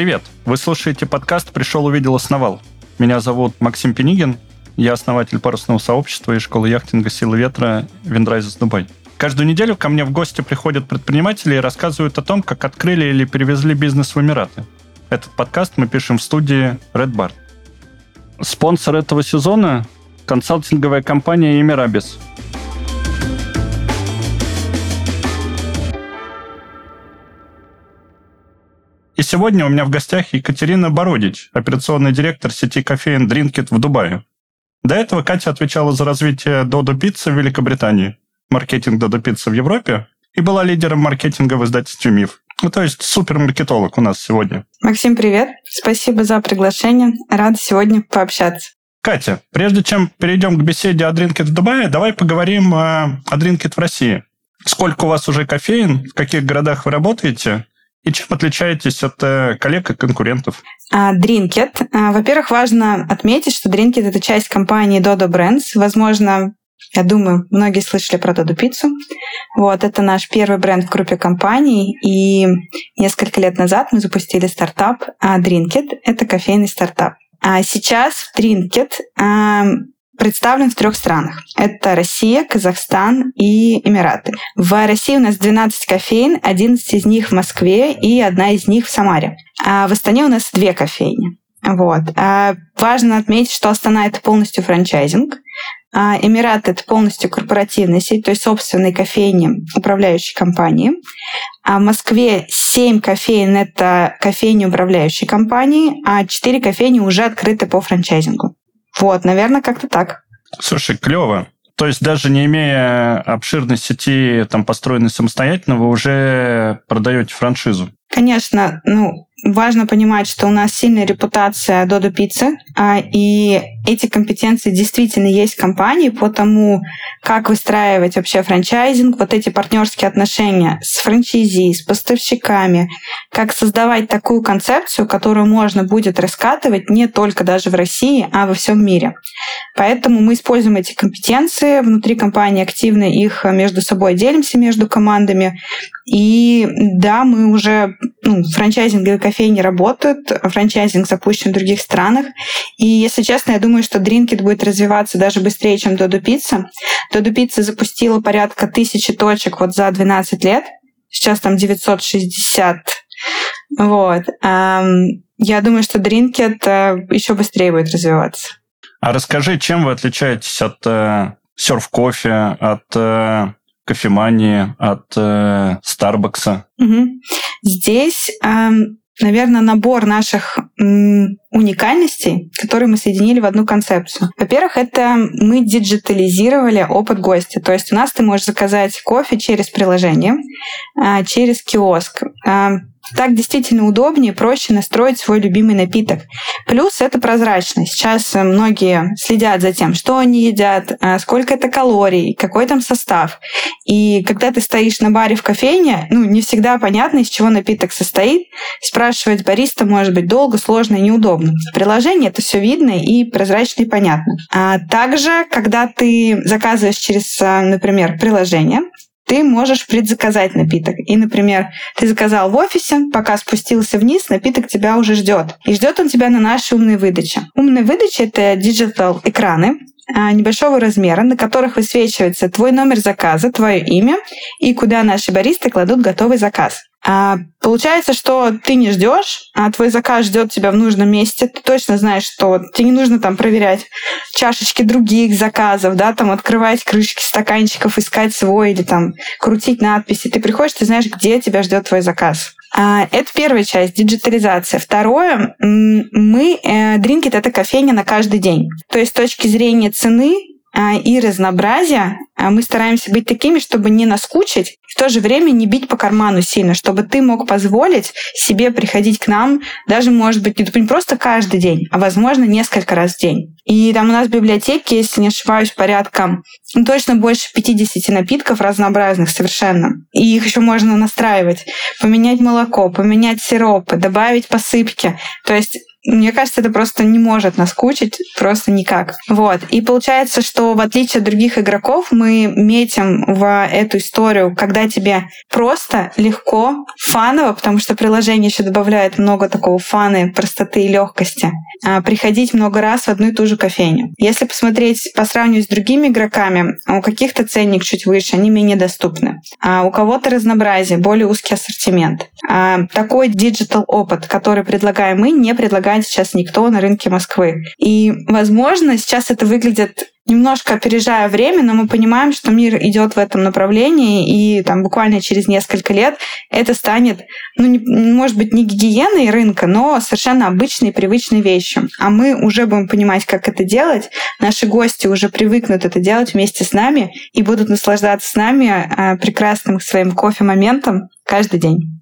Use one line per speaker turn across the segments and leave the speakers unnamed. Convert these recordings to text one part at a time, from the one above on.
Привет! Вы слушаете подкаст «Пришел, увидел, основал». Меня зовут Максим Пенигин. Я основатель парусного сообщества и школы яхтинга «Силы ветра» Wind Rises Dubai. Каждую неделю ко мне в гости приходят предприниматели и рассказывают о том, как открыли или перевезли бизнес в Эмираты. Этот подкаст мы пишем в студии Red Bar. Спонсор этого сезона – консалтинговая компания «Emirabiz». И сегодня у меня в гостях Екатерина Бородич, операционный директор сети кофеин Drinkit в Дубае. До этого Катя отвечала за развитие Додо Пиццы в Великобритании, маркетинг Додо Пиццы в Европе и была лидером маркетинга в издательстве «Миф». Ну, то есть супермаркетолог у нас сегодня.
Максим, привет. Спасибо за приглашение. Рад сегодня пообщаться.
Катя, прежде чем перейдем к беседе о Drinkit в Дубае, давай поговорим о, о Drinkit в России. Сколько у вас уже кофеин, в каких городах вы работаете, и чем отличаетесь от э, коллег и конкурентов?
Drinkit. А, во-первых, важно отметить, что Drinkit — это часть компании Dodo Brands. Возможно, я думаю, многие слышали про Dodo Пиццу. Вот, это наш первый бренд в группе компаний. И несколько лет назад мы запустили стартап Drinkit. Это кофейный стартап. А сейчас Drinkit представлен в трех странах. Это Россия, Казахстан и Эмираты. В России у нас 12 кофеин, 11 из них в Москве и одна из них в Самаре. А в Астане у нас две кофейни. Вот. А важно отметить, что Астана — это полностью франчайзинг. А Эмираты — это полностью корпоративная сеть, то есть собственные кофейни управляющей компании. А в Москве 7 кофеин — это кофейни управляющей компании, а 4 кофейни уже открыты по франчайзингу. Вот, наверное, как-то так.
Слушай, клево. То есть даже не имея обширной сети, там, построенной самостоятельно, вы уже продаете франшизу?
Конечно, ну, важно понимать, что у нас сильная репутация Додо Пиццы, а, и эти компетенции действительно есть в компании по тому, как выстраивать вообще франчайзинг, вот эти партнерские отношения с франчайзи, с поставщиками, как создавать такую концепцию, которую можно будет раскатывать не только даже в России, а во всем мире. Поэтому мы используем эти компетенции внутри компании, активно их между собой делимся между командами. И да, мы уже ну, франчайзинговые кофейни работают, франчайзинг запущен в других странах. И, если честно, я думаю, что Drinkit будет развиваться даже быстрее, чем Dodo Pizza. Dodo Pizza запустила порядка тысячи точек вот за 12 лет. Сейчас там 960. Вот. Я думаю, что Drinkit э, еще быстрее будет развиваться.
А расскажи, чем вы отличаетесь от э, серф-кофе, от э, кофемании, от э, Старбакса?
Угу. Здесь наверное, набор наших уникальностей, которые мы соединили в одну концепцию. Во-первых, это мы диджитализировали опыт гостя. То есть у нас ты можешь заказать кофе через приложение, а, через киоск. Так действительно удобнее, проще настроить свой любимый напиток. Плюс это прозрачность. Сейчас многие следят за тем, что они едят, а, сколько это калорий, какой там состав. И когда ты стоишь на баре в кофейне, ну, не всегда понятно, из чего напиток состоит. Спрашивать бариста может быть долго, сложно и неудобно. В приложении это все видно и прозрачно и понятно. А также, когда ты заказываешь через, а, например, приложение, ты можешь предзаказать напиток. И, например, ты заказал в офисе, пока спустился вниз, напиток тебя уже ждет. И ждет он тебя на нашей умной выдаче. Умная выдача — это digital экраны, а, небольшого размера, на которых высвечивается твой номер заказа, твое имя и куда наши баристы кладут готовый заказ. А получается, что ты не ждешь, а твой заказ ждет тебя в нужном месте. Ты точно знаешь, что тебе не нужно там проверять чашечки других заказов, да, там открывать крышки стаканчиков, искать свой или там крутить надписи. Ты приходишь, ты знаешь, где тебя ждет твой заказ. А, это первая часть, диджитализация. Второе, мы, э, Drinkit — это кофейня на каждый день. То есть с точки зрения цены и разнообразия а мы стараемся быть такими, чтобы не наскучить, в то же время не бить по карману сильно, чтобы ты мог позволить себе приходить к нам даже, может быть, не просто каждый день, а, возможно, несколько раз в день. И там у нас в библиотеке, если не ошибаюсь, порядка ну, точно больше 50 напитков разнообразных совершенно. И их еще можно настраивать. Поменять молоко, поменять сиропы, добавить посыпки. То есть мне кажется, это просто не может наскучить, просто никак. Вот. И получается, что в отличие от других игроков, мы метим в эту историю, когда тебе просто, легко, фаново, потому что приложение еще добавляет много такого фаны, простоты и легкости, а, приходить много раз в одну и ту же кофейню. Если посмотреть по сравнению с другими игроками, у каких-то ценник чуть выше, они менее доступны. А у кого-то разнообразие, более узкий ассортимент. А такой digital опыт, который предлагаем мы, не предлагает сейчас никто на рынке Москвы. И, возможно, сейчас это выглядит немножко опережая время, но мы понимаем, что мир идет в этом направлении, и там буквально через несколько лет это станет, ну, не, может быть, не гигиеной рынка, но совершенно обычной, привычной вещью. А мы уже будем понимать, как это делать. Наши гости уже привыкнут это делать вместе с нами и будут наслаждаться с нами а, прекрасным своим кофе-моментом каждый день.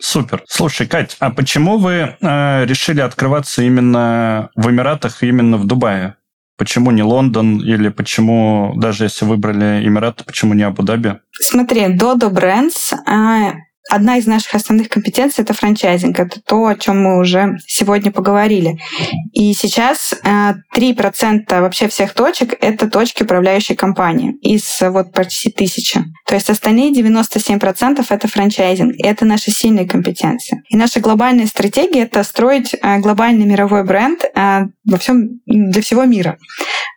Супер. Слушай, Кать, а почему вы э, решили открываться именно в Эмиратах именно в Дубае? Почему не Лондон или почему, даже если выбрали Эмираты, почему не Абу-Даби?
Смотри, Dodo Brands а, одна из наших основных компетенций — это франчайзинг. Это то, о чем мы уже сегодня поговорили. И сейчас 3% э, вообще всех точек — это точки управляющей компании из вот почти тысячи. То есть остальные 97% — это франчайзинг. И это наши сильные компетенции. И наша глобальная стратегия — это строить э, глобальный мировой бренд э, во всем, для всего мира.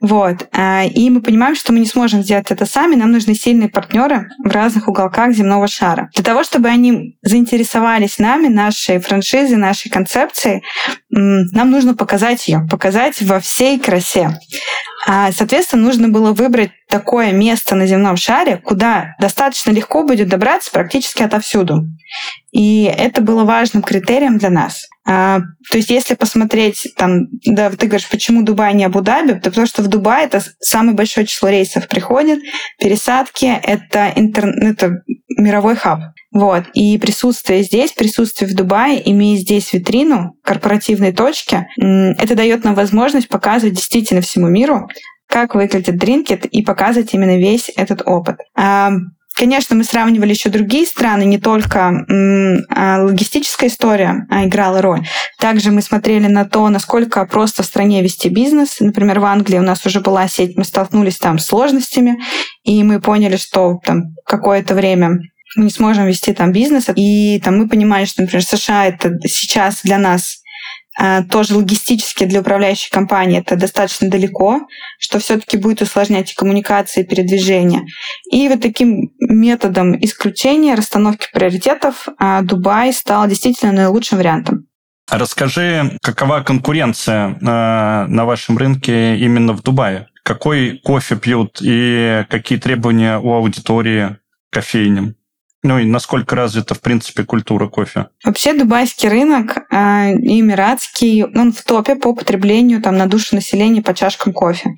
Вот. И мы понимаем, что мы не сможем сделать это сами. Нам нужны сильные партнеры в разных уголках земного шара. Для того, чтобы они они заинтересовались нами, нашей франшизой, нашей концепцией, нам нужно показать ее, показать во всей красе. А, соответственно, нужно было выбрать такое место на земном шаре, куда достаточно легко будет добраться практически отовсюду. И это было важным критерием для нас. А, то есть, если посмотреть, там, да, ты говоришь, почему Дубай не Абу-Даби, то потому что в Дубае это самое большое число рейсов приходит, пересадки, это, интер... это мировой хаб. Вот. И присутствие здесь, присутствие в Дубае, имея здесь витрину корпоративной точки, это дает нам возможность показывать действительно всему миру, как выглядит Drinkit и показывать именно весь этот опыт. А, Конечно, мы сравнивали еще другие страны, не только а логистическая история а играла роль. Также мы смотрели на то, насколько просто в стране вести бизнес. Например, в Англии у нас уже была сеть, мы столкнулись там с сложностями, и мы поняли, что там какое-то время не сможем вести там бизнес. И там мы понимали, что, например, США это сейчас для нас а, тоже логистически для управляющей компании это достаточно далеко, что все-таки будет усложнять коммуникации и передвижение. И вот таким методом исключения, расстановки приоритетов а, Дубай стал действительно наилучшим вариантом.
Расскажи, какова конкуренция а, на вашем рынке именно в Дубае? Какой кофе пьют и какие требования у аудитории кофейням? Ну и насколько развита, в принципе, культура кофе?
Вообще дубайский рынок э, и эмиратский, он в топе по потреблению там, на душу населения по чашкам кофе.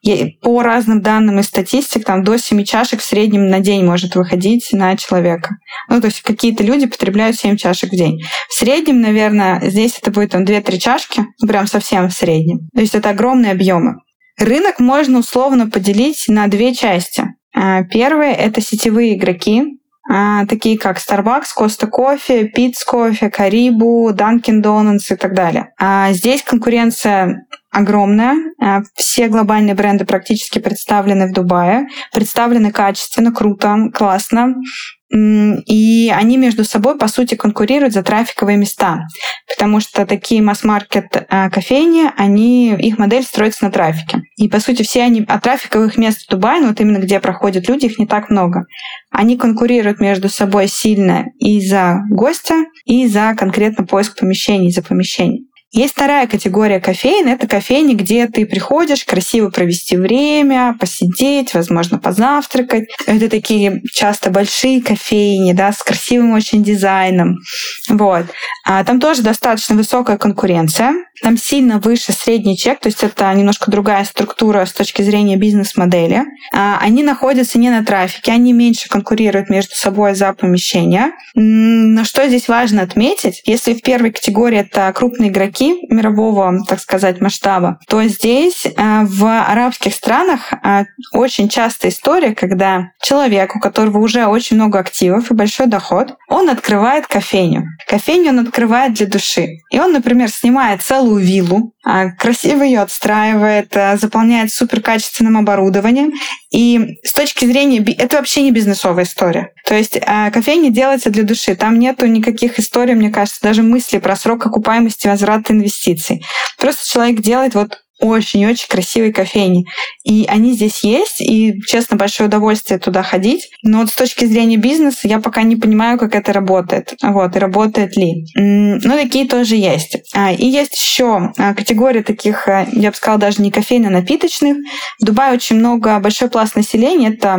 И по разным данным и статистик, там до 7 чашек в среднем на день может выходить на человека. Ну, то есть какие-то люди потребляют 7 чашек в день. В среднем, наверное, здесь это будет там 2-3 чашки, ну, прям совсем в среднем. То есть это огромные объемы. Рынок можно условно поделить на две части. А, первое — это сетевые игроки, такие как Starbucks, Costa Coffee, Peet's Coffee, Caribou, Dunkin' Donuts и так далее. А здесь конкуренция огромная. А, все глобальные бренды практически представлены в Дубае. Представлены качественно, круто, классно. И они между собой, по сути, конкурируют за трафиковые места, потому что такие масс-маркет а, кофейни, они, их модель строится на трафике. И, по сути, все они от трафиковых мест в Дубае, ну вот именно где проходят люди, их не так много. Они конкурируют между собой сильно и за гостя, и за конкретно поиск помещений, за помещение. Есть вторая категория кофеин. Это кофейни, где ты приходишь красиво провести время, посидеть, возможно, позавтракать. Это такие часто большие кофейни, да, с красивым очень дизайном. Вот. А там тоже достаточно высокая конкуренция. Там сильно выше средний чек, то есть это немножко другая структура с точки зрения бизнес-модели. А они находятся не на трафике, они меньше конкурируют между собой за помещение. Но что здесь важно отметить, если в первой категории это крупные игроки мирового, так сказать, масштаба, то здесь э, в арабских странах э, очень частая история, когда человек, у которого уже очень много активов и большой доход, он открывает кофейню. Кофейню он открывает для души. И он, например, снимает целую целую виллу, а, красиво ее отстраивает, а, заполняет суперкачественным оборудованием. И с точки зрения... Это вообще не бизнесовая история. То есть а, кофейня делается для души. Там нету никаких историй, мне кажется, даже мысли про срок окупаемости возврата инвестиций. Просто человек делает вот очень-очень красивые кофейни. И они здесь есть, и, честно, большое удовольствие туда ходить. Но вот с точки зрения бизнеса я пока не понимаю, как это работает. Вот, и работает ли. Но такие тоже есть. А, и есть еще а, категория таких, а, я бы сказала, даже не кофейно напиточных. В Дубае очень много, большой пласт населения. Это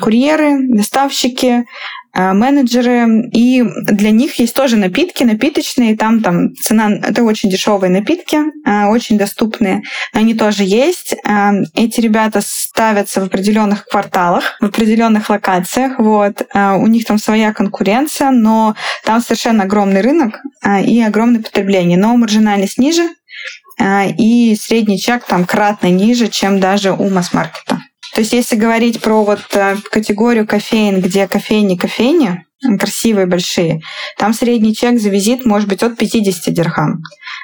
курьеры, доставщики, менеджеры, и для них есть тоже напитки, напиточные, там, там цена, это очень дешевые напитки, а, очень доступные, они тоже есть. А, эти ребята ставятся в определенных кварталах, в определенных локациях, вот, у них там своя конкуренция, но там совершенно огромный рынок и огромное потребление, но маржинальность ниже, и средний чек там кратно ниже, чем даже у масс-маркета. То есть если говорить про вот э, категорию кофеин, где кофейни кофейни, красивые, большие, там средний чек за визит может быть от 50 дирхам.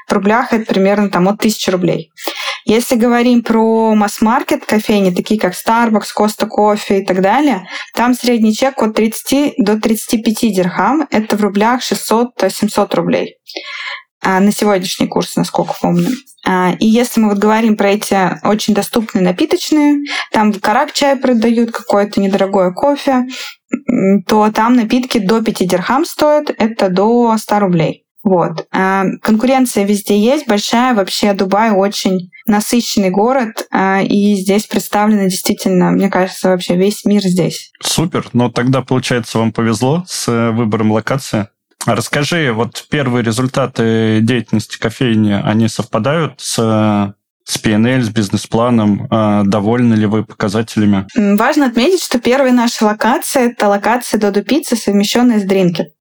В рублях это примерно там от 1000 рублей. Если говорим про масс-маркет кофейни, такие как Starbucks, Costa Coffee и так далее, там средний чек от 30 до 35 дирхам. Это в рублях 600-700 рублей. А, на сегодняшний курс, насколько помню. А, и если мы вот говорим про эти очень доступные напиточные, там карак чай продают, какое-то недорогое кофе, то там напитки до 5 дирхам стоят, это до 100 рублей. Вот. А, конкуренция везде есть, большая. Вообще Дубай очень насыщенный город, и здесь представлено действительно, мне кажется, вообще весь мир здесь.
Супер. Но тогда, получается, вам повезло с э, выбором локации. Расскажи, вот первые результаты деятельности кофейни, они совпадают с с PNL, с бизнес-планом? А, довольны ли вы показателями?
Важно отметить, что первая наша локация – это локация Додо Пиццы, совмещенная с Дринки.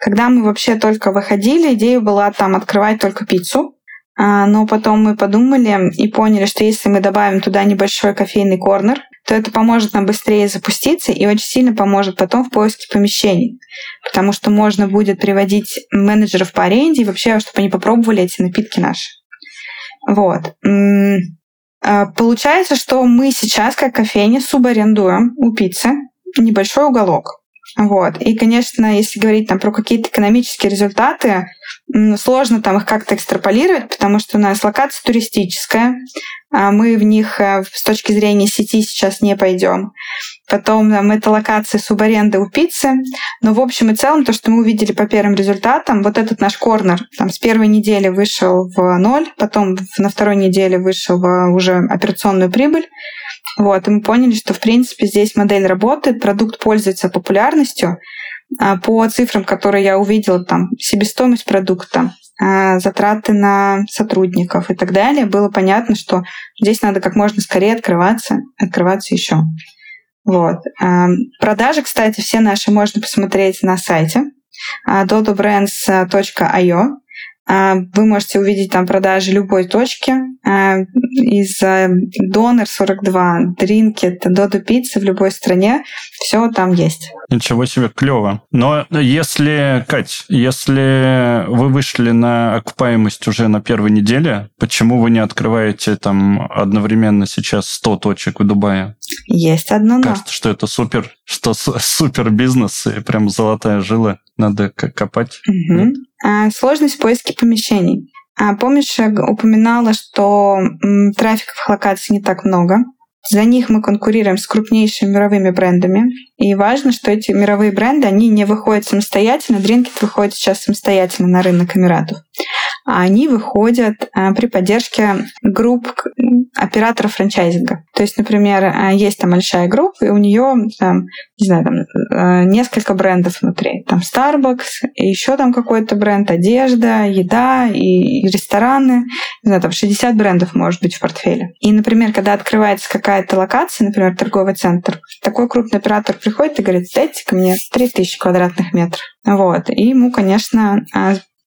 Когда мы вообще только выходили, идея была там открывать только пиццу, но потом мы подумали и поняли, что если мы добавим туда небольшой кофейный корнер, то это поможет нам быстрее запуститься и очень сильно поможет потом в поиске помещений. Потому что можно будет приводить менеджеров по аренде и вообще, чтобы они попробовали эти напитки наши. Вот. А, получается, что мы сейчас, как кофейня, субарендуем у пиццы небольшой уголок. Вот. И, конечно, если говорить там про какие-то экономические результаты, сложно там их как-то экстраполировать, потому что у нас локация туристическая, а мы в них э, с точки зрения сети сейчас не пойдем. Потом там, это локация субаренды у пиццы. Но в общем и целом, то, что мы увидели по первым результатам, вот этот наш корнер там, с первой недели вышел в ноль, потом на второй неделе вышел в уже операционную прибыль. Вот, и мы поняли, что, в принципе, здесь модель работает, продукт пользуется популярностью. А по цифрам, которые я увидела, там, себестоимость продукта, а, затраты на сотрудников и так далее, было понятно, что здесь надо как можно скорее открываться, открываться еще. Вот. А, продажи, кстати, все наши можно посмотреть на сайте dodobrands.io. А, вы можете увидеть там продажи любой точки а, из Донор 42, Дринкет, Додо Пицца в любой стране. Все там есть.
Ничего себе, клево. Но если, Кать, если вы вышли на окупаемость уже на первой неделе, почему вы не открываете там одновременно сейчас 100 точек в Дубае?
Есть одно но.
Кажется, что это супер, что супер бизнес и прям золотая жила. Надо копать.
Угу. А, сложность в поиске помещений. А, помнишь, я упоминала, что м, трафиковых локаций не так много. За них мы конкурируем с крупнейшими мировыми брендами. И важно, что эти мировые бренды, они не выходят самостоятельно. Дринкет выходит сейчас самостоятельно на рынок Эмиратов. А они выходят а, при поддержке групп операторов франчайзинга. То есть, например, а, есть там большая группа, и у нее там, не знаю, там а, несколько брендов внутри. Там Starbucks, и еще там какой-то бренд, одежда, еда и рестораны. Не знаю, там 60 брендов может быть в портфеле. И, например, когда открывается какая-то локация, например, торговый центр, такой крупный оператор приходит и говорит, дайте ко мне 3000 квадратных метров. Вот. И ему, конечно,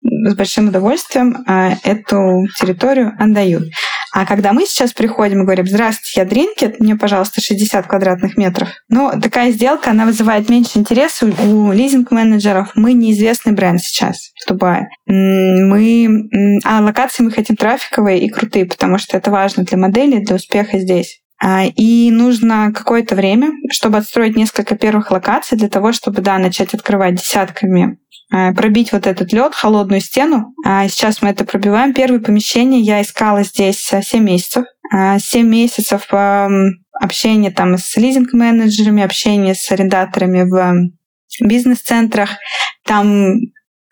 с большим удовольствием эту территорию отдают. А когда мы сейчас приходим и говорим, здравствуйте, я Дринкет, мне, пожалуйста, 60 квадратных метров. Но такая сделка, она вызывает меньше интереса у лизинг-менеджеров. Мы неизвестный бренд сейчас в Дубае. Мы, а локации мы хотим трафиковые и крутые, потому что это важно для модели, для успеха здесь. А, и нужно какое-то время, чтобы отстроить несколько первых локаций для того, чтобы, да, начать открывать десятками а, пробить вот этот лед, холодную стену. А сейчас мы это пробиваем. Первое помещение я искала здесь 7 месяцев. 7 месяцев общения там с лизинг-менеджерами, общения с арендаторами в бизнес-центрах. Там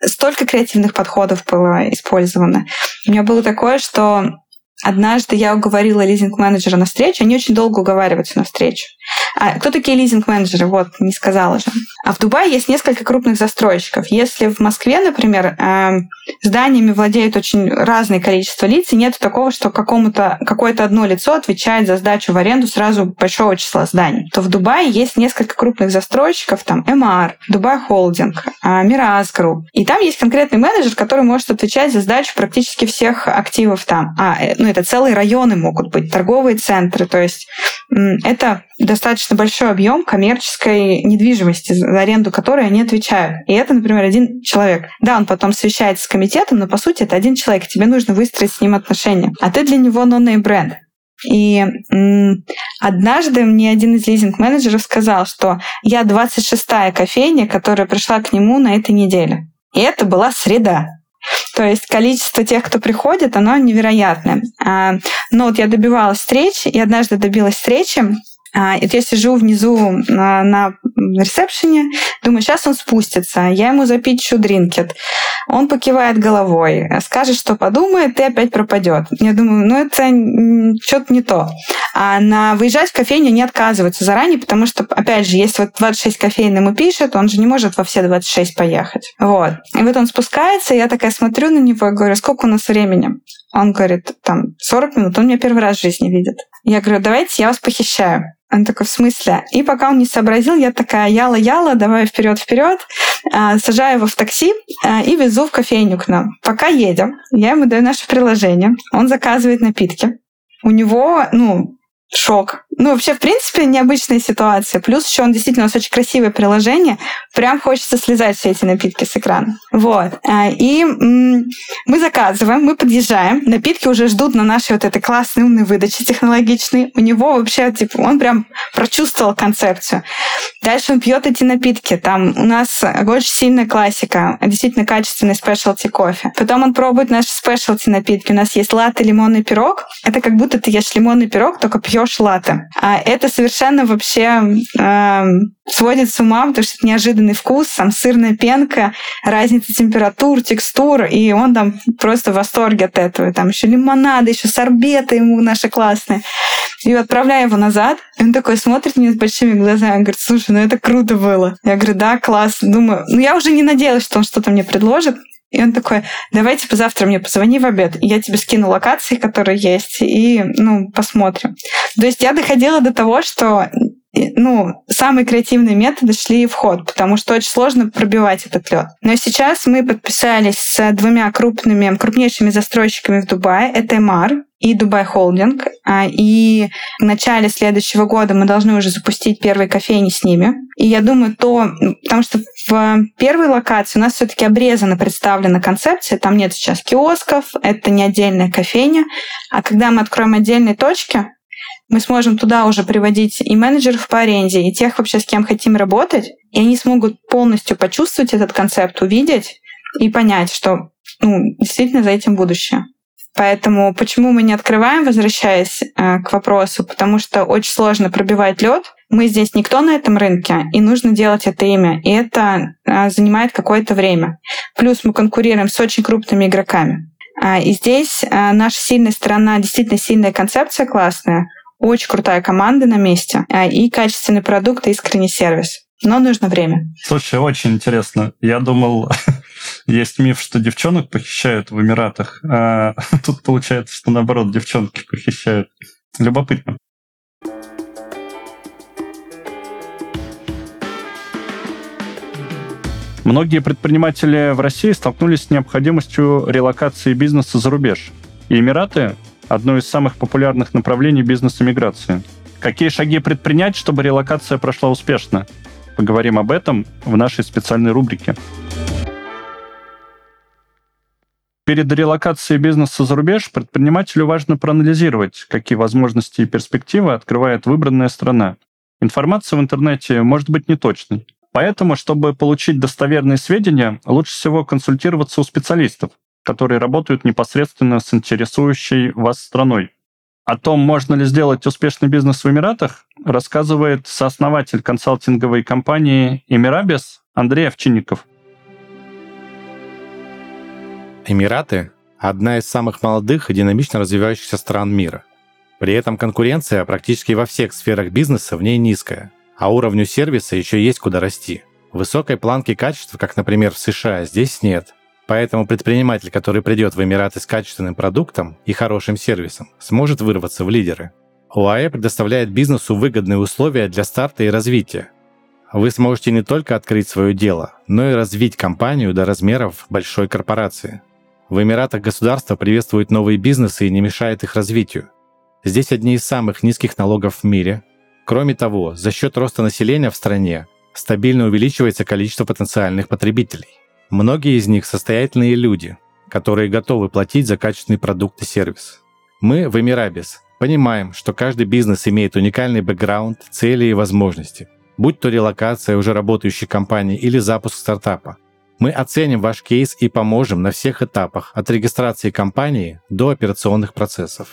столько креативных подходов было использовано. У меня было такое, что Однажды я уговорила лизинг-менеджера на встречу. Они очень долго уговариваются на встречу. А кто такие лизинг-менеджеры? Вот, не сказала же. А в Дубае есть несколько крупных застройщиков. Если в Москве, например, эм, зданиями владеет очень разное количество лиц, и нет такого, что какому-то, какое-то одно лицо отвечает за сдачу в аренду сразу большого числа зданий, то в Дубае есть несколько крупных застройщиков, там Emaar, Dubai Holding, Meraas Group. И там есть конкретный менеджер, который может отвечать за сдачу практически всех активов там. А, э, ну, это целые районы могут быть, торговые центры. То есть это достаточно большой объем коммерческой недвижимости, за аренду которой они отвечают. И это, например, один человек. Да, он потом совещается с комитетом, но по сути это один человек. Тебе нужно выстроить с ним отношения. А ты для него нонный бренд. И м- однажды мне один из лизинг-менеджеров сказал, что я 26-я кофейня, которая пришла к нему на этой неделе. И это была среда. То есть количество тех, кто приходит, оно невероятное. А, но вот я добивалась встречи, и однажды добилась встречи и я сижу внизу на, на ресепшене, думаю, сейчас он спустится, я ему запичу дринкет. Он покивает головой, скажет, что подумает, и опять пропадет. Я думаю, ну это что-то не то. А на выезжать в кофейню не отказываются заранее, потому что, опять же, если вот 26 кофеин ему пишет, он же не может во все 26 поехать. Вот. И вот он спускается, я такая смотрю на него и говорю, сколько у нас времени? Он говорит, там, 40 минут. Он меня первый раз в жизни видит. Я говорю, давайте я вас похищаю. Он такой, в смысле? И пока он не сообразил, я такая, яла-яла, давай вперед вперед а, сажаю его в такси а, и везу в кофейню к нам. Пока едем, я ему даю наше приложение, он заказывает напитки. У него, ну, шок. Ну, вообще, в принципе, необычная ситуация. Плюс еще он действительно, у нас очень красивое приложение. Прям хочется слезать все эти напитки с экрана. Вот. А, и мы заказываем, мы подъезжаем. Напитки уже ждут на нашей вот этой классной умной выдаче технологичной. У него вообще, типа, он прям прочувствовал концепцию. Дальше он пьет эти напитки. Там у нас очень сильная классика, действительно качественный спешлти кофе. Потом он пробует наши спешлти напитки. У нас есть латте, лимонный пирог. Это как будто ты ешь лимонный пирог, только пьешь латте. А это совершенно вообще э, сводит с ума, потому что это неожиданный вкус, там сырная пенка, разница температур, текстур, и он там просто в восторге от этого. Там еще лимонады, еще сорбеты ему наши классные. И отправляю его назад, и он такой смотрит мне с большими глазами, говорит, слушай, ну это круто было. Я говорю, да, класс. Думаю, ну я уже не надеялась, что он что-то мне предложит. И он такой, давай, типа, завтра мне позвони в обед, я тебе скину локации, которые есть, и, ну, посмотрим. То есть я доходила до того, что ну, самые креативные методы шли в ход, потому что очень сложно пробивать этот лед. Но сейчас мы подписались с двумя крупными, крупнейшими застройщиками в Дубае. Это MR и Дубай Холдинг. А, и в начале следующего года мы должны уже запустить первые кофейни с ними. И я думаю, то... Потому что в первой локации у нас все таки обрезана представлена концепция. Там нет сейчас киосков, это не отдельная кофейня. А когда мы откроем отдельные точки, мы сможем туда уже приводить и менеджеров по аренде, и тех вообще, с кем хотим работать, и они смогут полностью почувствовать этот концепт, увидеть и понять, что ну, действительно за этим будущее. Поэтому почему мы не открываем, возвращаясь э, к вопросу, потому что очень сложно пробивать лед. Мы здесь никто на этом рынке, и нужно делать это имя. И это э, занимает какое-то время. Плюс мы конкурируем с очень крупными игроками. А, и здесь э, наша сильная сторона, действительно сильная концепция классная, очень крутая команда на месте э, и качественный продукт и искренний сервис. Но нужно время.
Слушай, очень интересно. Я думал, есть миф, что девчонок похищают в Эмиратах, а тут получается, что наоборот, девчонки похищают. Любопытно. Многие предприниматели в России столкнулись с необходимостью релокации бизнеса за рубеж. И Эмираты одно из самых популярных направлений бизнес-эмиграции. Какие шаги предпринять, чтобы релокация прошла успешно? Поговорим об этом в нашей специальной рубрике. Перед релокацией бизнеса за рубеж предпринимателю важно проанализировать, какие возможности и перспективы открывает выбранная страна. Информация в интернете может быть неточной. Поэтому, чтобы получить достоверные сведения, лучше всего консультироваться у специалистов, которые работают непосредственно с интересующей вас страной. О том, можно ли сделать успешный бизнес в Эмиратах, рассказывает сооснователь консалтинговой компании «Эмирабис» Андрей Овчинников.
Эмираты – одна из самых молодых и динамично развивающихся стран мира. При этом конкуренция практически во всех сферах бизнеса в ней низкая, а уровню сервиса еще есть куда расти. Высокой планки качества, как, например, в США, здесь нет. Поэтому предприниматель, который придет в Эмираты с качественным продуктом и хорошим сервисом, сможет вырваться в лидеры. ОАЭ предоставляет бизнесу выгодные условия для старта и развития. Вы сможете не только открыть свое дело, но и развить компанию до размеров большой корпорации. В Эмиратах государство приветствует новые бизнесы и не мешает их развитию. Здесь одни из самых низких налогов в мире. Кроме того, за счет роста населения в стране стабильно увеличивается количество потенциальных потребителей. Многие из них состоятельные люди, которые готовы платить за качественный продукт и сервис. Мы в Эмирабис понимаем, что каждый бизнес имеет уникальный бэкграунд, цели и возможности, будь то релокация уже работающей компании или запуск стартапа. Мы оценим ваш кейс и поможем на всех этапах от регистрации компании до операционных процессов.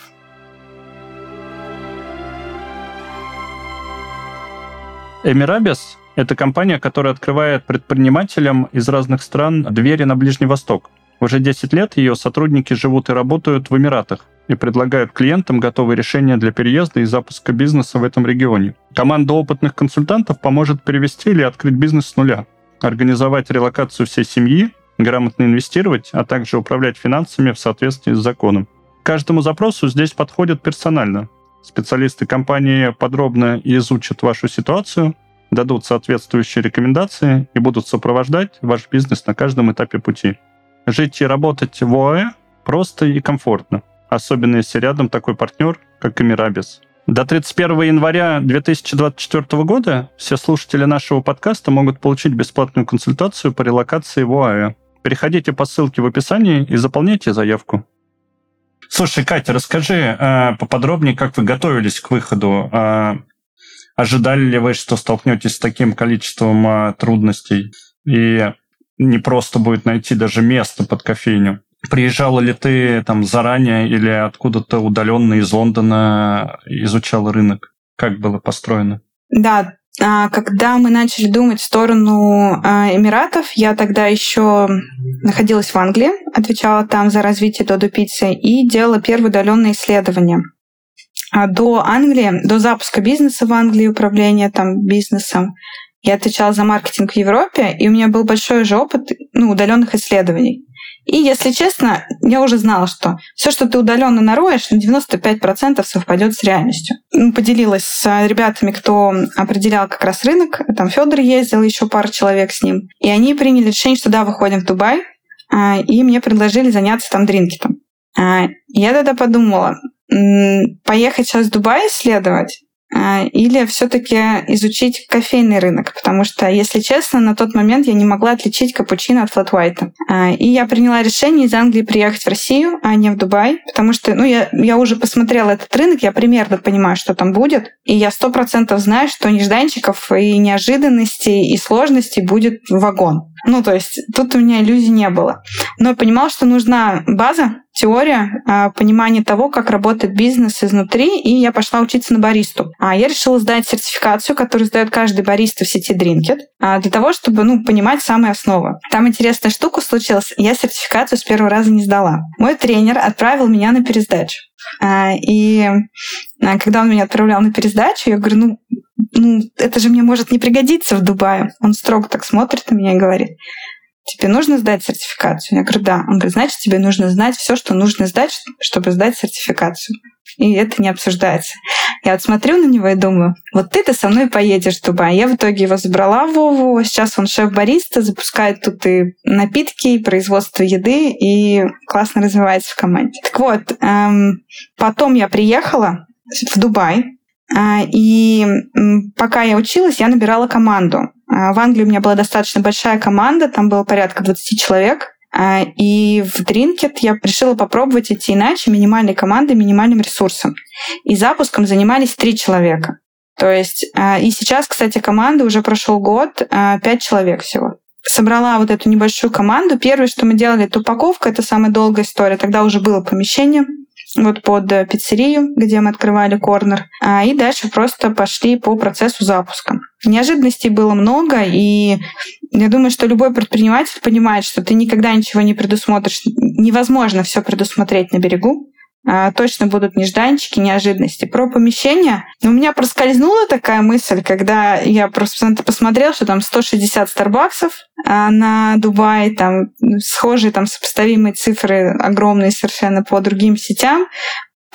Эмирабис это компания, которая открывает предпринимателям из разных стран двери на Ближний Восток. Уже 10 лет ее сотрудники живут и работают в Эмиратах и предлагают клиентам готовые решения для переезда и запуска бизнеса в этом регионе. Команда опытных консультантов поможет перевести или открыть бизнес с нуля, организовать релокацию всей семьи, грамотно инвестировать, а также управлять финансами в соответствии с законом. Каждому запросу здесь подходят персонально. Специалисты компании подробно изучат вашу ситуацию, дадут соответствующие рекомендации и будут сопровождать ваш бизнес на каждом этапе пути. Жить и работать в ОАЭ просто и комфортно, особенно если рядом такой партнер, как Эмирабис. До 31 января 2024 года все слушатели нашего подкаста могут получить бесплатную консультацию по релокации в ОАЭ. Переходите по ссылке в описании и заполняйте заявку. Слушай, Катя, расскажи э, поподробнее, как вы готовились к выходу. Э, Ожидали ли вы, что столкнетесь с таким количеством а, трудностей и не просто будет найти даже место под кофейню? Приезжала ли ты там заранее или откуда-то удаленно из Лондона изучал рынок? Как было построено?
Да, а, когда мы начали думать в сторону а, Эмиратов, я тогда еще находилась в Англии, отвечала там за развитие Додо Пиццы и делала первые удаленные исследования. А до Англии, до запуска бизнеса в Англии, управления там бизнесом, я отвечала за маркетинг в Европе, и у меня был большой же опыт ну, удаленных исследований. И, если честно, я уже знала, что все, что ты удаленно нароешь, на 95% совпадет с реальностью. Ну, поделилась с ребятами, кто определял как раз рынок. Там Федор ездил, еще пара человек с ним. И они приняли решение, что да, выходим в Дубай. А, и мне предложили заняться там дринкетом. А, я тогда подумала, поехать сейчас в Дубай исследовать а, или все-таки изучить кофейный рынок, потому что, если честно, на тот момент я не могла отличить капучино от флат white. А, и я приняла решение из Англии приехать в Россию, а не в Дубай, потому что, ну, я, я уже посмотрела этот рынок, я примерно понимаю, что там будет, и я сто процентов знаю, что нежданчиков и неожиданностей и сложностей будет вагон. Ну, то есть тут у меня иллюзий не было. Но я понимала, что нужна база, теория, а, понимание того, как работает бизнес изнутри, и я пошла учиться на баристу. А я решила сдать сертификацию, которую сдает каждый бариста в сети Drinkit, а, для того, чтобы ну, понимать самые основы. Там интересная штука случилась. Я сертификацию с первого раза не сдала. Мой тренер отправил меня на пересдачу. А, и когда он меня отправлял на пересдачу, я говорю, ну, ну, это же мне может не пригодиться в Дубае. Он строго так смотрит на меня и говорит, тебе нужно сдать сертификацию? Я говорю, да. Он говорит, значит, тебе нужно знать все, что нужно сдать, чтобы сдать сертификацию. И это не обсуждается. Я вот смотрю на него и думаю, вот ты-то со мной поедешь в Дубай. Я в итоге его забрала Вову, сейчас он шеф-бариста, запускает тут и напитки, и производство еды, и классно развивается в команде. Так вот, эм, потом я приехала в Дубай, э, и пока я училась, я набирала команду. Э, в Англии у меня была достаточно большая команда, там было порядка 20 человек, и в Drinkit я решила попробовать идти иначе, минимальной командой, минимальным ресурсом. И запуском занимались три человека. То есть, а, и сейчас, кстати, команда уже прошел год, а, пять человек всего. Собрала вот эту небольшую команду. Первое, что мы делали, это упаковка, это самая долгая история. Тогда уже было помещение, вот под пиццерию, где мы открывали корнер. И дальше просто пошли по процессу запуска. Неожиданностей было много, и я думаю, что любой предприниматель понимает, что ты никогда ничего не предусмотришь. Невозможно все предусмотреть на берегу. А, точно будут нежданчики, неожиданности. Про помещение. У меня проскользнула такая мысль, когда я просто посмотрел, что там 160 Старбаксов а на Дубае, там схожие, там сопоставимые цифры, огромные совершенно по другим сетям.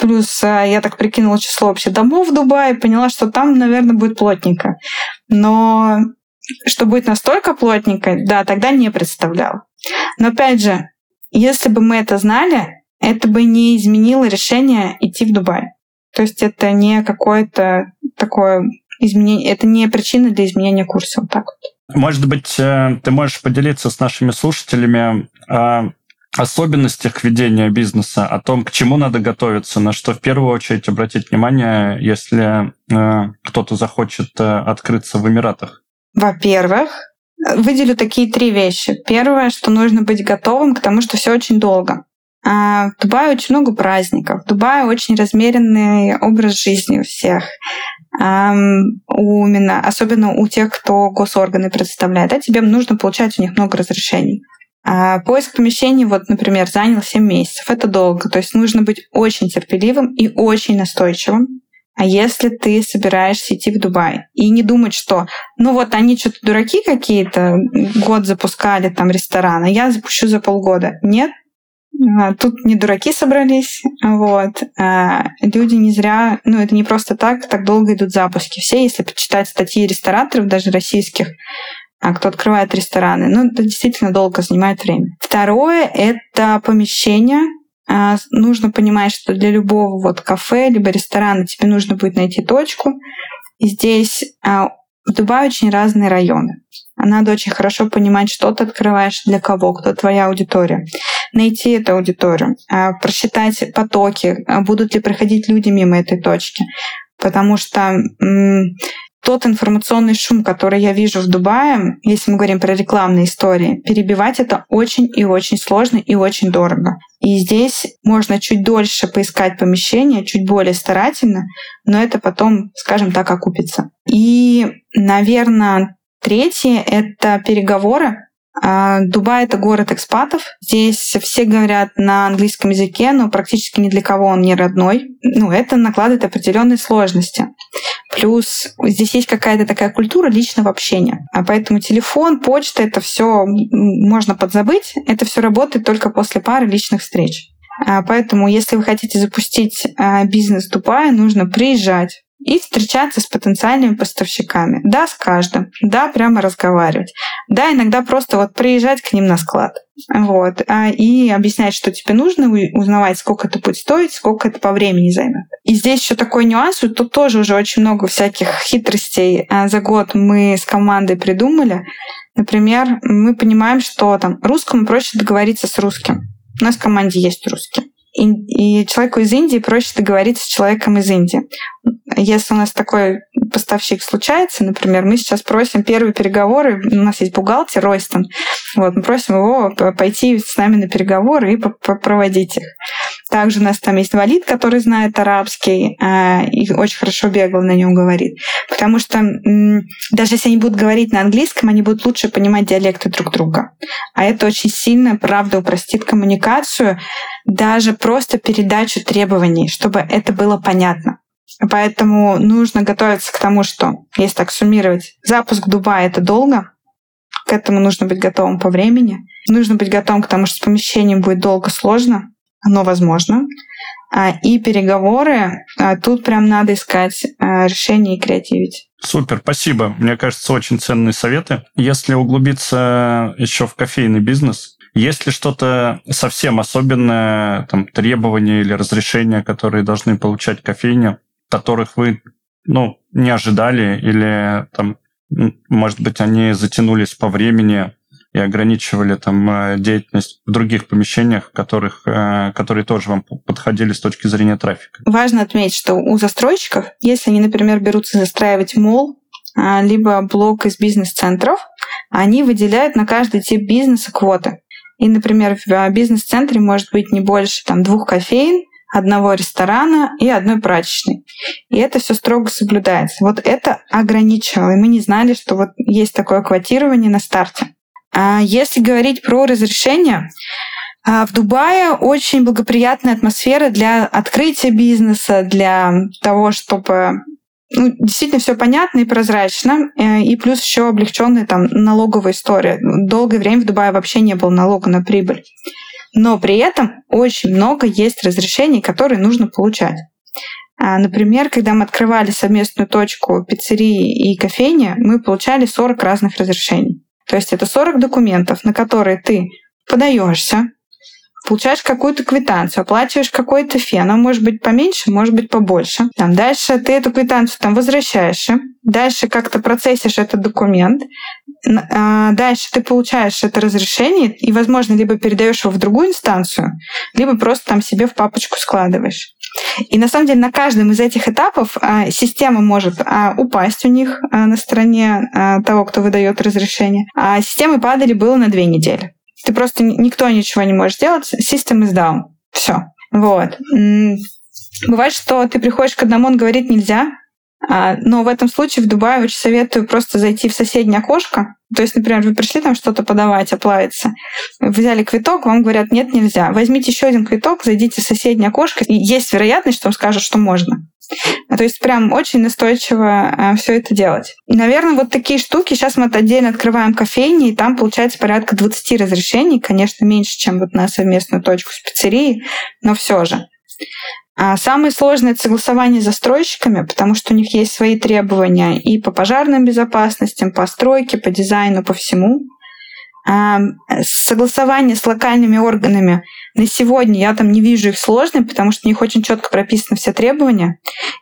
Плюс а, я так прикинула число вообще домов в Дубае, поняла, что там, наверное, будет плотненько. Но что будет настолько плотненько, да, тогда не представлял. Но опять же, если бы мы это знали, это бы не изменило решение идти в Дубай. То есть это не какое-то такое изменение, это не причина для изменения курса. Вот так вот.
Может быть, э, ты можешь поделиться с нашими слушателями о особенностях ведения бизнеса, о том, к чему надо готовиться, на что в первую очередь обратить внимание, если э, кто-то захочет э, открыться в Эмиратах?
Во-первых, выделю такие три вещи. Первое, что нужно быть готовым к тому, что все очень долго. А в Дубае очень много праздников. В Дубае очень размеренный образ жизни у всех. У, именно, особенно у тех, кто госорганы представляет. А тебе нужно получать у них много разрешений. А поиск помещений, вот, например, занял 7 месяцев. Это долго. То есть нужно быть очень терпеливым и очень настойчивым. А если ты собираешься идти в Дубай и не думать, что, ну вот они что-то дураки какие-то, год запускали там ресторан, а я запущу за полгода. Нет, а, Тут не дураки собрались, вот. А люди не зря, ну это не просто так, так долго идут запуски. Все, если почитать статьи рестораторов, даже российских, а кто открывает рестораны, ну это действительно долго занимает время. Второе — это помещение, а, нужно понимать, что для любого вот кафе либо ресторана тебе нужно будет найти точку. И здесь а, в Дубае очень разные районы. Надо очень хорошо понимать, что ты открываешь, для кого, кто твоя аудитория. Найти эту аудиторию, а, просчитать потоки, будут ли проходить люди мимо этой точки. Потому что тот информационный шум, который я вижу в Дубае, если мы говорим про рекламные истории, перебивать это очень и очень сложно и очень дорого. И здесь можно чуть дольше поискать помещение, чуть более старательно, но это потом, скажем так, окупится. И, наверное, третье — это переговоры а, Дубай — это город экспатов. Здесь все говорят на английском языке, но практически ни для кого он не родной. Ну, это накладывает определенные сложности. Плюс здесь есть какая-то такая культура личного общения. А поэтому телефон, почта — это все можно подзабыть. Это все работает только после пары личных встреч. А поэтому, если вы хотите запустить а, бизнес в Дубае, нужно приезжать, и встречаться с потенциальными поставщиками. Да, с каждым. Да, прямо разговаривать. Да, иногда просто вот приезжать к ним на склад. Вот. А, и объяснять, что тебе нужно, узнавать, сколько это будет стоить, сколько это по времени займет. И здесь еще такой нюанс, тут тоже уже очень много всяких хитростей а, за год мы с командой придумали. Например, мы понимаем, что там русскому проще договориться с русским. У нас в команде есть русский. И, человеку из Индии проще договориться с человеком из Индии. Если у нас такой поставщик случается, например, мы сейчас просим первые переговоры, у нас есть бухгалтер Ройстон, вот, мы просим его пойти с нами на переговоры и проводить их. Также у нас там есть валид, который знает арабский э, и очень хорошо бегло на нем говорит. Потому что даже если они будут говорить на английском, они будут лучше понимать диалекты друг друга. А это очень сильно, правда, упростит коммуникацию, даже просто передачу требований, чтобы это было понятно. Поэтому нужно готовиться к тому, что, если так суммировать, запуск Дубая — это долго, к этому нужно быть готовым по времени. Нужно быть готовым к тому, что с помещением будет долго, сложно, оно возможно. а, и переговоры, а, тут прям надо искать а, решения и креативить.
Супер, спасибо. Мне кажется, очень ценные советы. Если углубиться еще в кофейный бизнес, есть ли что-то совсем особенное, там, требования или разрешения, которые должны получать кофейни, которых вы ну, не ожидали, или там, может быть, они затянулись по времени, и ограничивали там э, деятельность в других помещениях, которых, э, которые тоже вам подходили с точки зрения трафика.
Важно отметить, что у застройщиков, если они, например, берутся застраивать мол, а, либо блок из бизнес-центров, они выделяют на каждый тип бизнеса квоты. И, например, в бизнес-центре может быть не больше там, двух кофеин, одного ресторана и одной прачечной. И это все строго соблюдается. Вот это ограничивало. И мы не знали, что вот есть такое квотирование на старте. А если говорить про разрешение, а, в Дубае очень благоприятная атмосфера для открытия бизнеса, для того, чтобы ну, действительно все понятно и прозрачно, э, и плюс еще облегченная там налоговая история. Долгое время в Дубае вообще не было налога на прибыль. Но при этом очень много есть разрешений, которые нужно получать. А, например, когда мы открывали совместную точку пиццерии и кофейни, мы получали 40 разных разрешений. То есть это 40 документов, на которые ты подаешься, получаешь какую-то квитанцию, оплачиваешь какой-то фи. Она может быть поменьше, может быть побольше. Там дальше ты эту квитанцию там возвращаешь, дальше как-то процессишь этот документ, а, дальше ты получаешь это разрешение и, возможно, либо передаешь его в другую инстанцию, либо просто там себе в папочку складываешь. И на самом деле на каждом из этих этапов а, система может а, упасть у них а, на стороне того, кто выдает разрешение. А системы падали было на две недели. Ты просто никто ничего не можешь сделать. System is down. Все. Вот. Бывает, что ты приходишь к одному, он говорит нельзя, но в этом случае в Дубае очень советую просто зайти в соседнее окошко. То есть, например, вы пришли там что-то подавать, оплавиться, взяли квиток, вам говорят, нет, нельзя. Возьмите еще один квиток, зайдите в соседнее окошко, и есть вероятность, что вам скажут, что можно. А, то есть прям очень настойчиво а, все это делать. И, наверное, вот такие штуки. Сейчас мы отдельно открываем кофейни, и там получается порядка 20 разрешений. Конечно, меньше, чем вот на совместную точку с пиццерией, но все же. А самое сложное — это согласование с застройщиками, потому что у них есть свои требования и по пожарным безопасностям, по стройке, по дизайну, по всему. А согласование с локальными органами на сегодня я там не вижу их сложным, потому что у них очень четко прописаны все требования.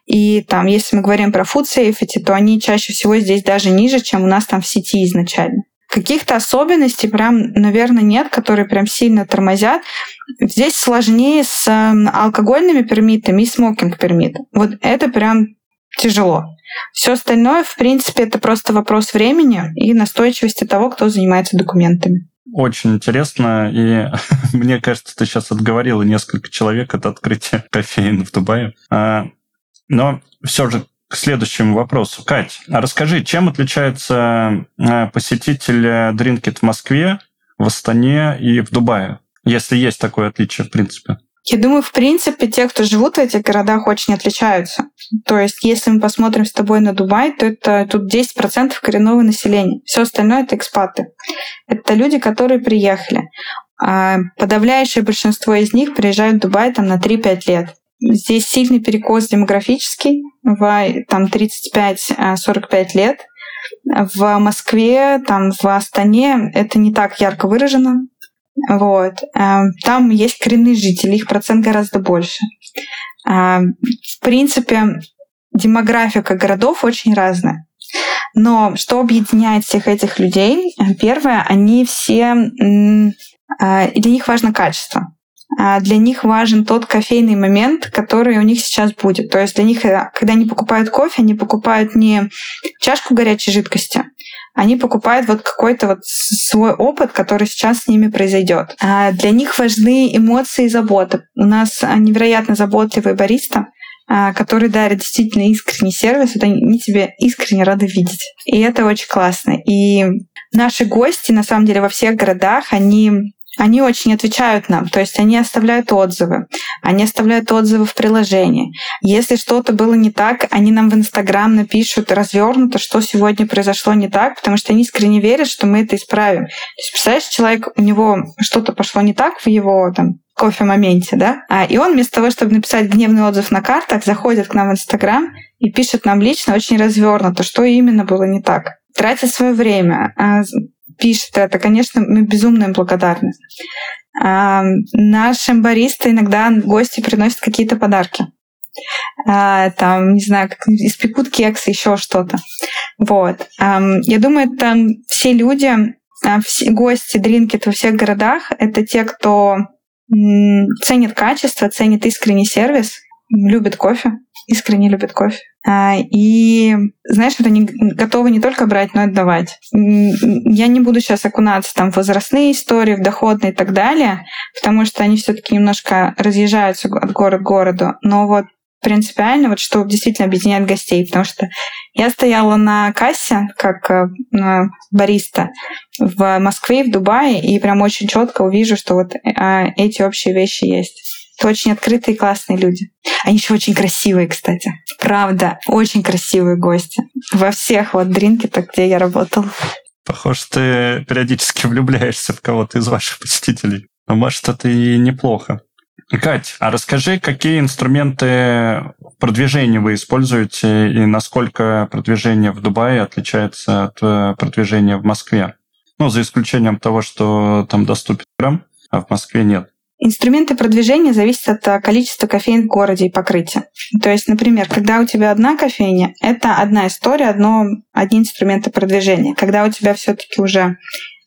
И там, если мы говорим про food safety, то они чаще всего здесь даже ниже, чем у нас там в сети изначально. Каких-то особенностей прям, наверное, нет, которые прям сильно тормозят. Здесь сложнее с эм, алкогольными пермитами и смокинг пермит. Вот это прям тяжело. Все остальное, в принципе, это просто вопрос времени и настойчивости того, кто занимается документами.
Очень интересно, и мне кажется, ты сейчас отговорила несколько человек от открытия кофеин в Дубае. А, но все же к следующему вопросу. Кать, а расскажи, чем отличается э, посетитель Дринкет в Москве, в Астане и в Дубае, если есть такое отличие, в принципе?
Я думаю, в принципе, те, кто живут в этих городах, очень отличаются. То есть, если мы посмотрим с тобой на Дубай, то это тут 10% коренного населения. Все остальное — это экспаты. Это люди, которые приехали. А подавляющее большинство из них приезжают в Дубай там, на 3-5 лет. Здесь сильный перекос демографический, в там 35-45 лет. В Москве, там в Астане это не так ярко выражено. Вот. Эм, там есть коренные жители, их процент гораздо больше. Эм, в принципе, демографика городов очень разная. Но что объединяет всех этих людей? Первое, они все... Э, для них важно качество. А для них важен тот кофейный момент, который у них сейчас будет. То есть для них, э, когда они покупают кофе, они покупают не чашку горячей жидкости, они покупают вот какой-то вот свой опыт, который сейчас с ними произойдет. А для них важны эмоции и забота. У нас невероятно заботливый бариста, а, который дарит действительно искренний сервис, это они тебе искренне рады видеть. И это очень классно. И наши гости, на самом деле, во всех городах, они они очень отвечают нам, то есть они оставляют отзывы, они оставляют отзывы в приложении. Если что-то было не так, они нам в Инстаграм напишут развернуто, что сегодня произошло не так, потому что они искренне верят, что мы это исправим. То есть, представляешь, человек, у него что-то пошло не так в его там, кофе-моменте, да? А, и он вместо того, чтобы написать гневный отзыв на картах, заходит к нам в Инстаграм и пишет нам лично очень развернуто, что именно было не так. Тратит свое время, а, пишет это, конечно, мы безумно им благодарны. А, нашим баристы иногда гости приносят какие-то подарки. А, там, не знаю, как испекут кексы, еще что-то. Вот. Я думаю, там все люди, а, все гости Дринкет во всех городах, это те, кто ценит качество, ценит искренний сервис, любит кофе, искренне любит кофе. А, и, знаешь, это не, готовы не только брать, но и отдавать. Я не буду сейчас окунаться там в возрастные истории, в доходные и так далее, потому что они все таки немножко разъезжаются от города к городу. Но вот принципиально, вот что действительно объединяет гостей, потому что я стояла на кассе как э, бариста в Москве в Дубае, и прям очень четко увижу, что вот э, эти общие вещи есть. Это очень открытые и классные люди. Они еще очень красивые, кстати. Правда, очень красивые гости. Во всех вот дринкетах, где я работала.
Похоже, ты периодически влюбляешься в кого-то из ваших посетителей. Но может, это и неплохо. Кать, а расскажи, какие инструменты продвижения вы используете и насколько продвижение в Дубае отличается от э, продвижения в Москве? Ну, за исключением того, что там доступен грамм, а в Москве нет.
Инструменты продвижения зависят от э, количества кофеин в городе и покрытия. То есть, например, когда у тебя одна кофейня, это одна история, одно, одни инструменты продвижения. Когда у тебя все-таки уже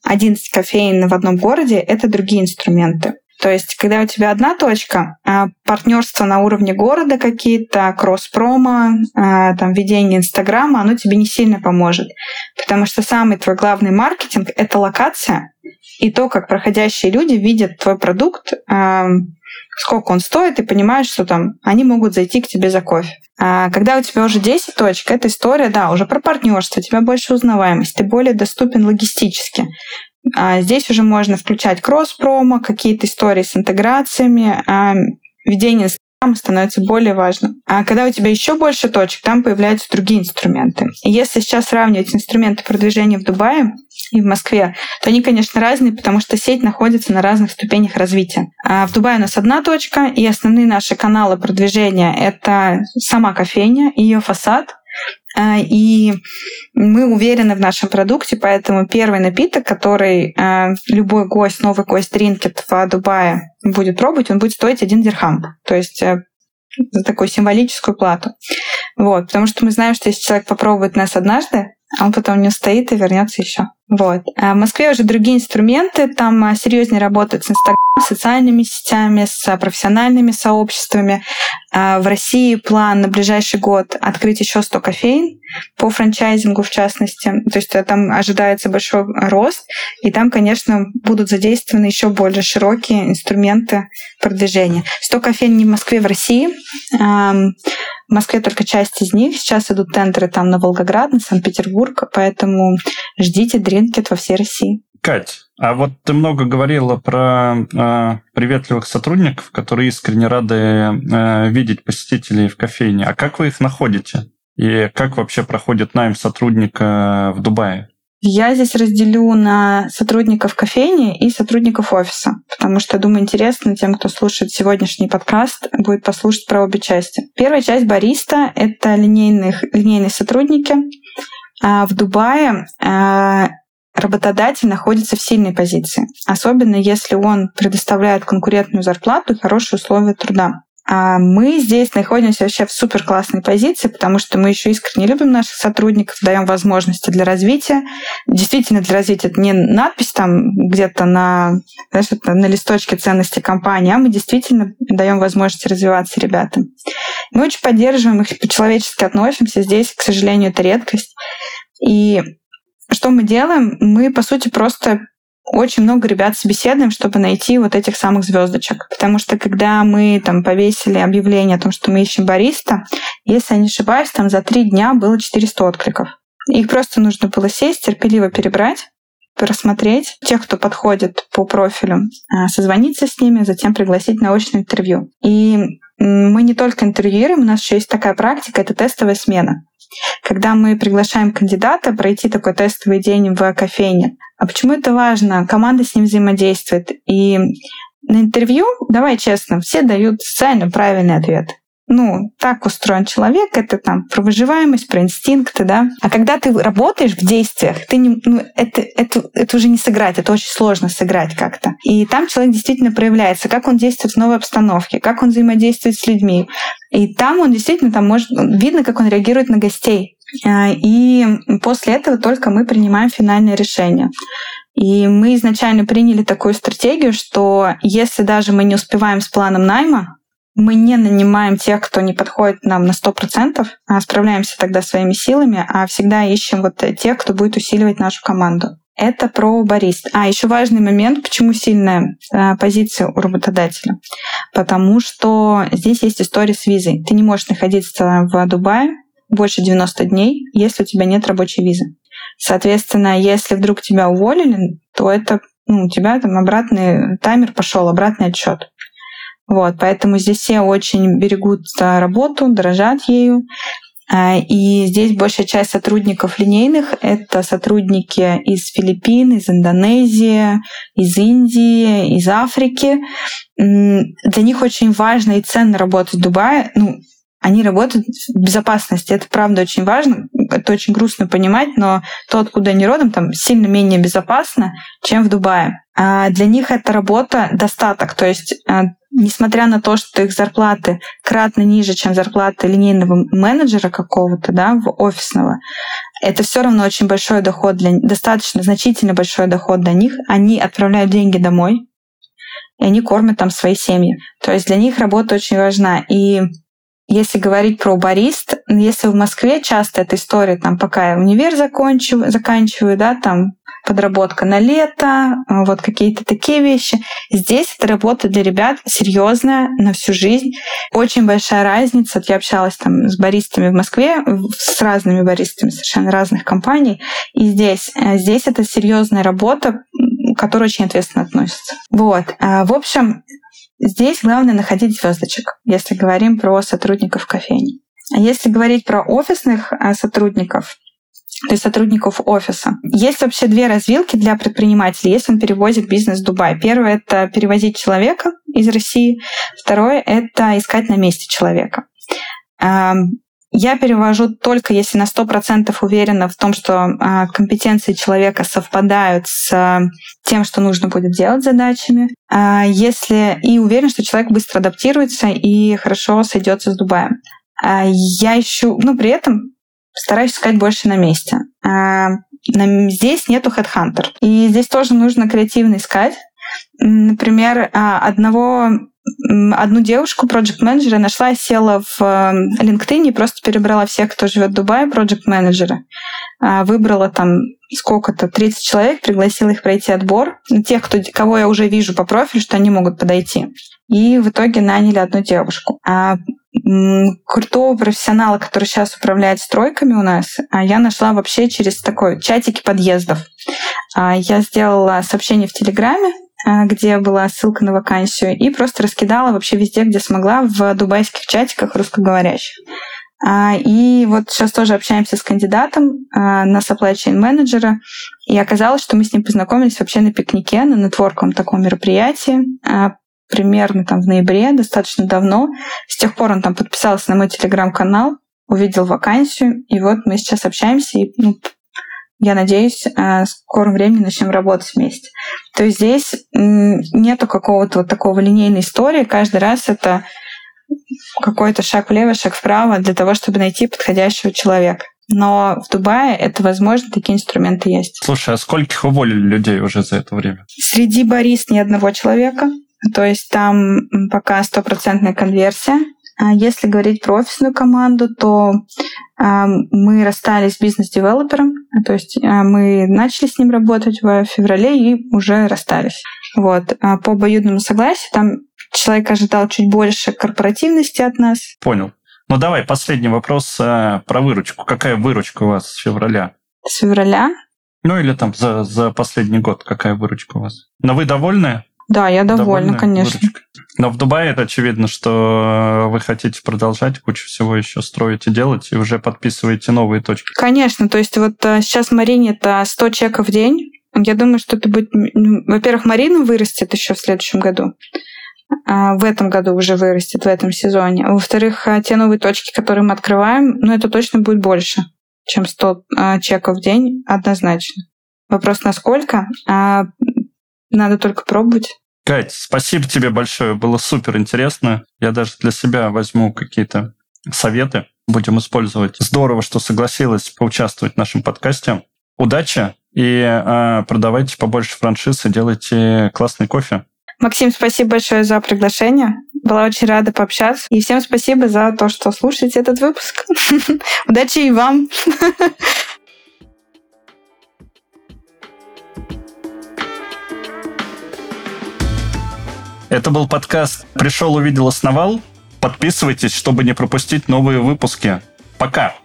11 кофеин в одном городе, это другие инструменты. То есть, когда у тебя одна точка, а партнерство на уровне города какие-то, кросс-промо, а, там, ведение Инстаграма, оно тебе не сильно поможет. Потому что самый твой главный маркетинг — это локация и то, как проходящие люди видят твой продукт, а, сколько он стоит, и понимаешь, что там они могут зайти к тебе за кофе. А когда у тебя уже 10 точек, эта история, да, уже про партнерство, у тебя больше узнаваемость, ты более доступен логистически. А здесь уже можно включать кросс-промо, какие-то истории с интеграциями, а ведение Инстаграма становится более важным. А когда у тебя еще больше точек, там появляются другие инструменты. И если сейчас сравнивать инструменты продвижения в Дубае и в Москве, то они, конечно, разные, потому что сеть находится на разных ступенях развития. А в Дубае у нас одна точка, и основные наши каналы продвижения — это сама кофейня, ее фасад, и мы уверены в нашем продукте, поэтому первый напиток, который а, любой гость, новый гость Дринкет в Дубае будет пробовать, он будет стоить один дирхам. То есть э, за такую символическую плату. Вот, потому что мы знаем, что если человек попробует нас однажды, а он потом не устоит и вернется еще. Вот. А в Москве уже другие инструменты, там серьезнее работают с Инстаграм, социальными сетями, с профессиональными сообществами. В России план на ближайший год открыть еще 100 кофеин по франчайзингу в частности. То есть э, там ожидается большой рост, и там, конечно, будут задействованы еще более широкие инструменты продвижения. 100 кофеин не в Москве, в России. В Москве только часть из них. Сейчас идут тендеры там на Волгоград, на Санкт-Петербург, поэтому ждите дринкет во всей России.
Кать, а вот ты много говорила про э, приветливых сотрудников, которые искренне рады э, видеть посетителей в кофейне. А как вы их находите? И как вообще проходит найм сотрудника в Дубае?
Я здесь разделю на сотрудников кофейни и сотрудников офиса, потому что, думаю, интересно тем, кто слушает сегодняшний подкаст, будет послушать про обе части. Первая часть бариста — это линейных, линейные сотрудники. А в Дубае а, работодатель находится в сильной позиции, особенно если он предоставляет конкурентную зарплату и хорошие условия труда. А мы здесь находимся вообще в супер классной позиции, потому что мы еще искренне любим наших сотрудников, даем возможности для развития. Действительно, для развития это не надпись там где-то на, знаешь, на листочке ценности компании, а мы действительно даем возможности развиваться ребятам. Мы очень поддерживаем их, по-человечески относимся. Здесь, к сожалению, это редкость. И что мы делаем? Мы, по сути, просто очень много ребят собеседуем, чтобы найти вот этих самых звездочек. Потому что когда мы там повесили объявление о том, что мы ищем бариста, если я не ошибаюсь, там за три дня было 400 откликов. Их просто нужно было сесть, терпеливо перебрать, просмотреть тех, кто подходит по профилю, а, созвониться с ними, затем пригласить на очное интервью. И мы не только интервьюируем, у нас еще есть такая практика, это тестовая смена. Когда мы приглашаем кандидата пройти такой тестовый день в кофейне. А почему это важно? Команда с ним взаимодействует. И на интервью, давай честно, все дают социально правильный ответ. Ну, так устроен человек, это там про выживаемость, про инстинкты, да. А когда ты работаешь в действиях, ты не, ну, это, это, это уже не сыграть, это очень сложно сыграть как-то. И там человек действительно проявляется, как он действует в новой обстановке, как он взаимодействует с людьми. И там он действительно, там может, видно, как он реагирует на гостей. А, и после этого только мы принимаем финальное решение. И мы изначально приняли такую стратегию, что если даже мы не успеваем с планом найма, мы не нанимаем тех, кто не подходит нам на 100%, а справляемся тогда своими силами, а всегда ищем вот тех, кто будет усиливать нашу команду. Это про барист. А еще важный момент, почему сильная э, позиция у работодателя. Потому что здесь есть история с визой. Ты не можешь находиться в Дубае больше 90 дней, если у тебя нет рабочей визы. Соответственно, если вдруг тебя уволили, то это ну, у тебя там обратный таймер пошел, обратный отчет. Вот, поэтому здесь все очень берегут работу, дорожат ею. А, и здесь большая часть сотрудников линейных — это сотрудники из Филиппин, из Индонезии, из Индии, из Африки. Для них очень важно и ценно работать в Дубае. Ну, они работают в безопасности. Это правда очень важно. Это очень грустно понимать, но то, откуда они родом, там сильно менее безопасно, чем в Дубае. А для них эта работа достаток. То есть а, несмотря на то, что их зарплаты кратно ниже, чем зарплаты линейного менеджера какого-то, да, офисного, это все равно очень большой доход для достаточно значительно большой доход для них. Они отправляют деньги домой, и они кормят там свои семьи. То есть для них работа очень важна. И если говорить про барист, если в Москве часто эта история, там, пока я универ закончу, заканчиваю, да, там, подработка на лето, вот какие-то такие вещи. Здесь это работа для ребят серьезная на всю жизнь. Очень большая разница. Вот я общалась там с баристами в Москве, с разными баристами совершенно разных компаний. И здесь, э, здесь это серьезная работа, к которой очень ответственно относится. Вот. А, в общем, Здесь главное находить звездочек, если говорим про сотрудников кофейни. А если говорить про офисных сотрудников, есть сотрудников офиса. Есть вообще две развилки для предпринимателей, если он перевозит бизнес в Дубай. Первое — это перевозить человека из России. Второе — это искать на месте человека. Я перевожу только если на 100% уверена в том, что а, компетенции человека совпадают с а, тем, что нужно будет делать задачами. А, если и уверен, что человек быстро адаптируется и хорошо сойдется с Дубаем. Я ищу, ну, при этом стараюсь искать больше на месте. Здесь нету HeadHunter. И здесь тоже нужно креативно искать. Например, одного одну девушку, проект менеджера нашла, села в э, LinkedIn и просто перебрала всех, кто живет в Дубае, проект менеджера Выбрала там сколько-то, 30 человек, пригласила их пройти отбор. Тех, кто, кого я уже вижу по профилю, что они могут подойти. И в итоге наняли одну девушку. А крутого профессионала, который сейчас управляет стройками у нас, а я нашла вообще через такой чатики подъездов. А я сделала сообщение в Телеграме, а, где была ссылка на вакансию, и просто раскидала вообще везде, где смогла, в дубайских чатиках русскоговорящих. И вот сейчас тоже общаемся с кандидатом на supply chain менеджера, и оказалось, что мы с ним познакомились вообще на пикнике, на нетворковом таком мероприятии, примерно там в ноябре, достаточно давно. С тех пор он там подписался на мой телеграм-канал, увидел вакансию, и вот мы сейчас общаемся, и ну, я надеюсь, э, в скором времени начнем работать вместе. То есть здесь нету какого-то вот такого линейной истории. Каждый раз это какой-то шаг влево, шаг вправо для того, чтобы найти подходящего человека. Но в Дубае это возможно, такие инструменты есть.
Слушай, а скольких уволили людей уже за это время?
Среди барист ни одного человека. То есть там пока стопроцентная конверсия. А если говорить про офисную команду, то а, мы расстались с бизнес-девелопером, то есть а, мы начали с ним работать в феврале и уже расстались. Вот. По обоюдному согласию там человек ожидал чуть больше корпоративности от нас.
Понял. Ну давай, последний вопрос про выручку. Какая выручка у вас с февраля?
С февраля?
Ну или там за, за последний год какая выручка у вас? Но вы довольны?
Да, я довольна, конечно. Выручкой.
Но в Дубае это очевидно, что вы хотите продолжать кучу всего еще строить и делать, и уже подписываете новые точки.
Конечно, то есть вот э, сейчас Марине это 100 чеков в день, Я думаю, что это будет... Во-первых, Марина вырастет еще в следующем году. А, в этом году уже вырастет, в этом сезоне. Во-вторых, а, те новые точки, которые мы открываем, ну, это точно будет больше, чем 100 а, чеков в день, однозначно. Вопрос, насколько? А надо только пробовать.
Кать, спасибо тебе большое, было супер интересно. Я даже для себя возьму какие-то советы, будем использовать. Здорово, что согласилась поучаствовать в нашем подкасте. Удачи и э, продавайте побольше франшиз и делайте классный кофе.
Максим, спасибо большое за приглашение. Была очень рада пообщаться. И всем спасибо за то, что слушаете этот выпуск. Удачи и вам.
Это был подкаст «Пришел, увидел, основал». Подписывайтесь, чтобы не пропустить новые выпуски. Пока!